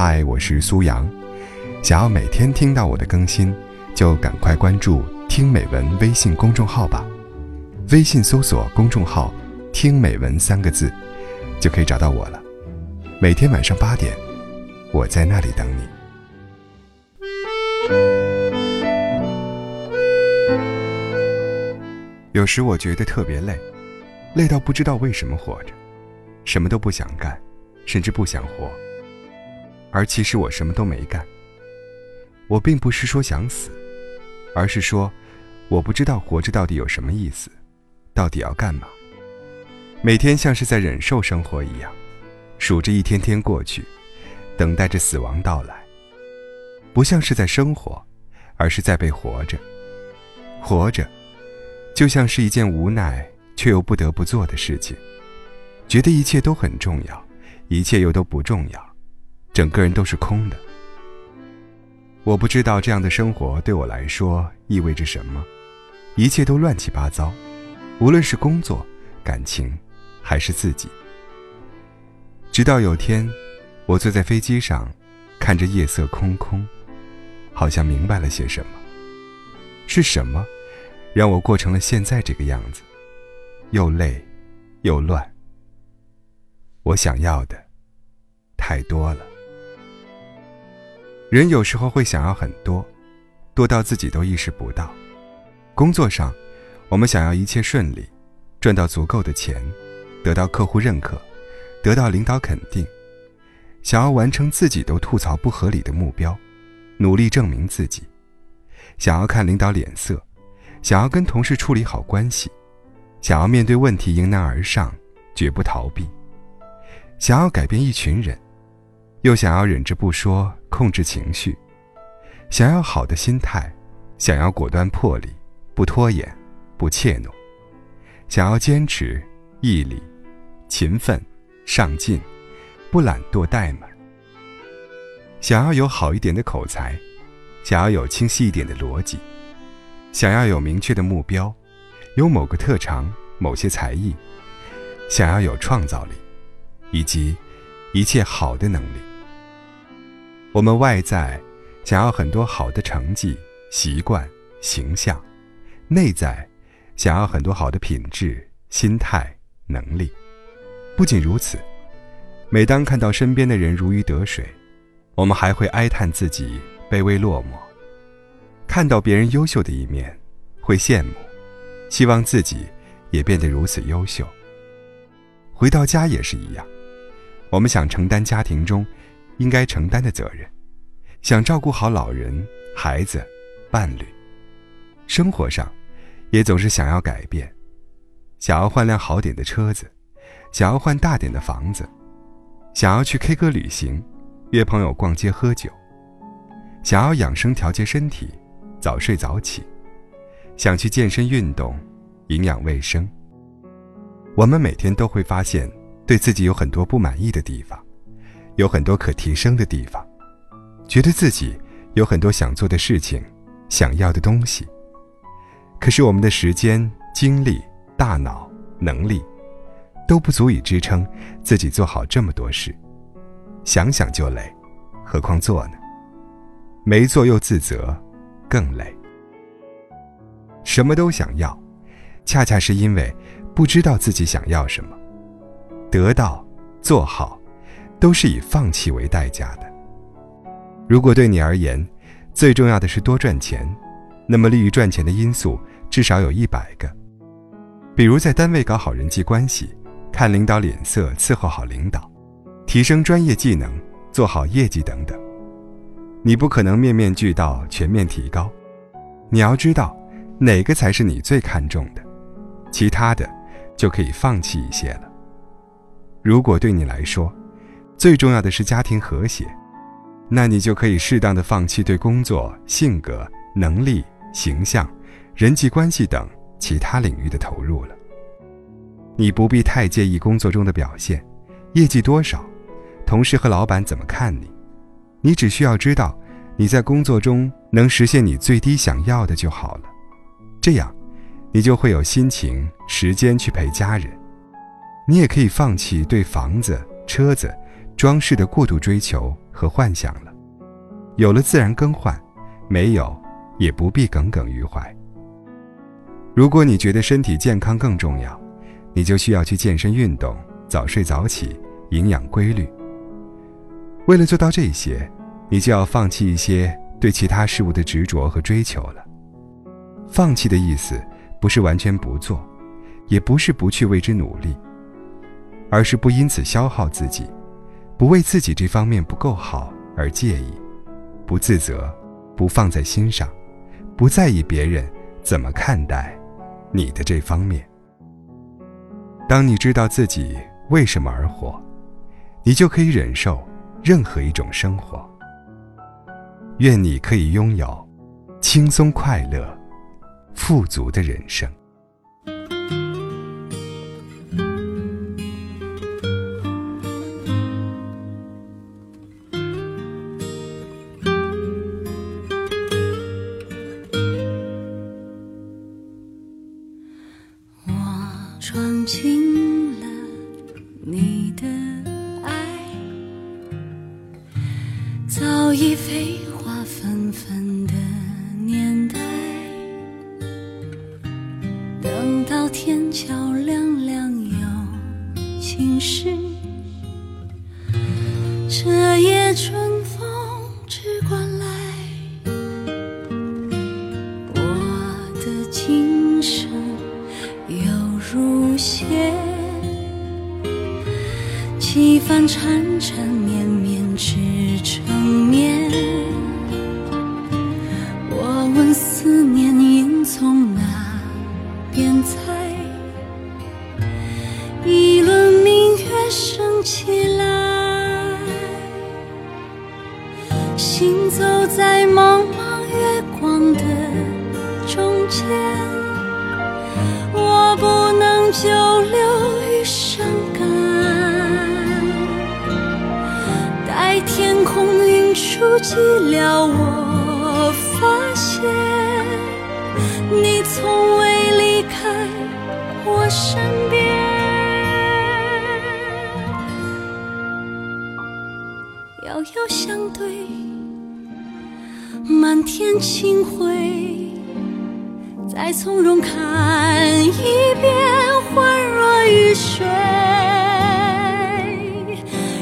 嗨，我是苏阳。想要每天听到我的更新，就赶快关注“听美文”微信公众号吧。微信搜索公众号“听美文”三个字，就可以找到我了。每天晚上八点，我在那里等你。有时我觉得特别累，累到不知道为什么活着，什么都不想干，甚至不想活。而其实我什么都没干。我并不是说想死，而是说，我不知道活着到底有什么意思，到底要干嘛。每天像是在忍受生活一样，数着一天天过去，等待着死亡到来。不像是在生活，而是在被活着。活着，就像是一件无奈却又不得不做的事情，觉得一切都很重要，一切又都不重要。整个人都是空的。我不知道这样的生活对我来说意味着什么，一切都乱七八糟，无论是工作、感情，还是自己。直到有天，我坐在飞机上，看着夜色空空，好像明白了些什么。是什么，让我过成了现在这个样子，又累，又乱。我想要的，太多了。人有时候会想要很多，多到自己都意识不到。工作上，我们想要一切顺利，赚到足够的钱，得到客户认可，得到领导肯定，想要完成自己都吐槽不合理的目标，努力证明自己，想要看领导脸色，想要跟同事处理好关系，想要面对问题迎难而上，绝不逃避，想要改变一群人。又想要忍着不说，控制情绪，想要好的心态，想要果断魄力，不拖延，不怯懦，想要坚持、毅力、勤奋、上进，不懒惰怠慢。想要有好一点的口才，想要有清晰一点的逻辑，想要有明确的目标，有某个特长、某些才艺，想要有创造力，以及一切好的能力。我们外在想要很多好的成绩、习惯、形象；内在想要很多好的品质、心态、能力。不仅如此，每当看到身边的人如鱼得水，我们还会哀叹自己卑微落寞；看到别人优秀的一面，会羡慕，希望自己也变得如此优秀。回到家也是一样，我们想承担家庭中。应该承担的责任，想照顾好老人、孩子、伴侣。生活上，也总是想要改变，想要换辆好点的车子，想要换大点的房子，想要去 K 歌旅行，约朋友逛街喝酒，想要养生调节身体，早睡早起，想去健身运动，营养卫生。我们每天都会发现，对自己有很多不满意的地方。有很多可提升的地方，觉得自己有很多想做的事情，想要的东西。可是我们的时间、精力、大脑、能力，都不足以支撑自己做好这么多事。想想就累，何况做呢？没做又自责，更累。什么都想要，恰恰是因为不知道自己想要什么。得到，做好。都是以放弃为代价的。如果对你而言，最重要的是多赚钱，那么利于赚钱的因素至少有一百个。比如在单位搞好人际关系，看领导脸色伺候好领导，提升专业技能，做好业绩等等。你不可能面面俱到，全面提高。你要知道，哪个才是你最看重的，其他的就可以放弃一些了。如果对你来说，最重要的是家庭和谐，那你就可以适当的放弃对工作、性格、能力、形象、人际关系等其他领域的投入了。你不必太介意工作中的表现，业绩多少，同事和老板怎么看你，你只需要知道你在工作中能实现你最低想要的就好了。这样，你就会有心情、时间去陪家人。你也可以放弃对房子、车子。装饰的过度追求和幻想了。有了自然更换，没有也不必耿耿于怀。如果你觉得身体健康更重要，你就需要去健身运动，早睡早起，营养规律。为了做到这些，你就要放弃一些对其他事物的执着和追求了。放弃的意思，不是完全不做，也不是不去为之努力，而是不因此消耗自己，不为自己这方面不够好而介意，不自责，不放在心上，不在意别人怎么看待。你的这方面，当你知道自己为什么而活，你就可以忍受任何一种生活。愿你可以拥有轻松、快乐、富足的人生。已飞花纷纷的年代。等到天桥亮亮有情时，这夜春风只管来。我的今生有。如血，几番缠缠绵边采？一轮明月升起来，行走在茫茫月光的中间。我不能久留于伤感，待天空云出寂寥，我发现你从未在我身边。遥遥相对，满天清辉。再从容看一遍，恍若雨水，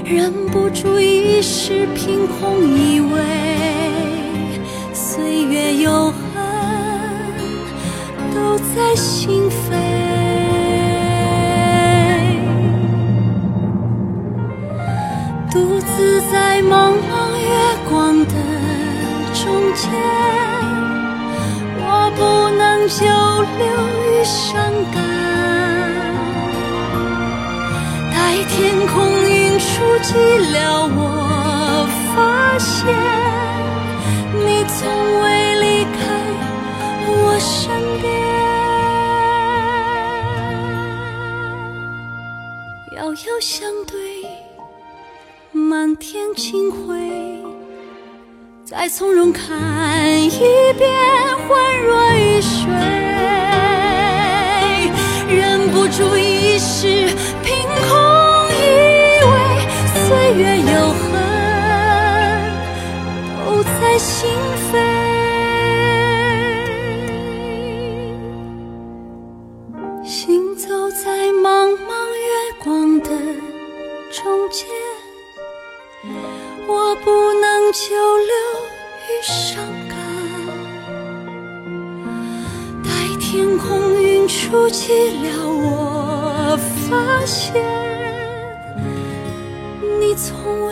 忍不住一时凭空以为久留于伤感，待天空云出寂寥，我发现你从未离开我身边。遥遥相对，满天清辉。再从容看一遍，恍若雨水，忍不住一时凭空以为岁月有痕，都在心扉。行走在茫茫月光的中间。我不久留于伤感，待天空云出寂寥，我发现你从。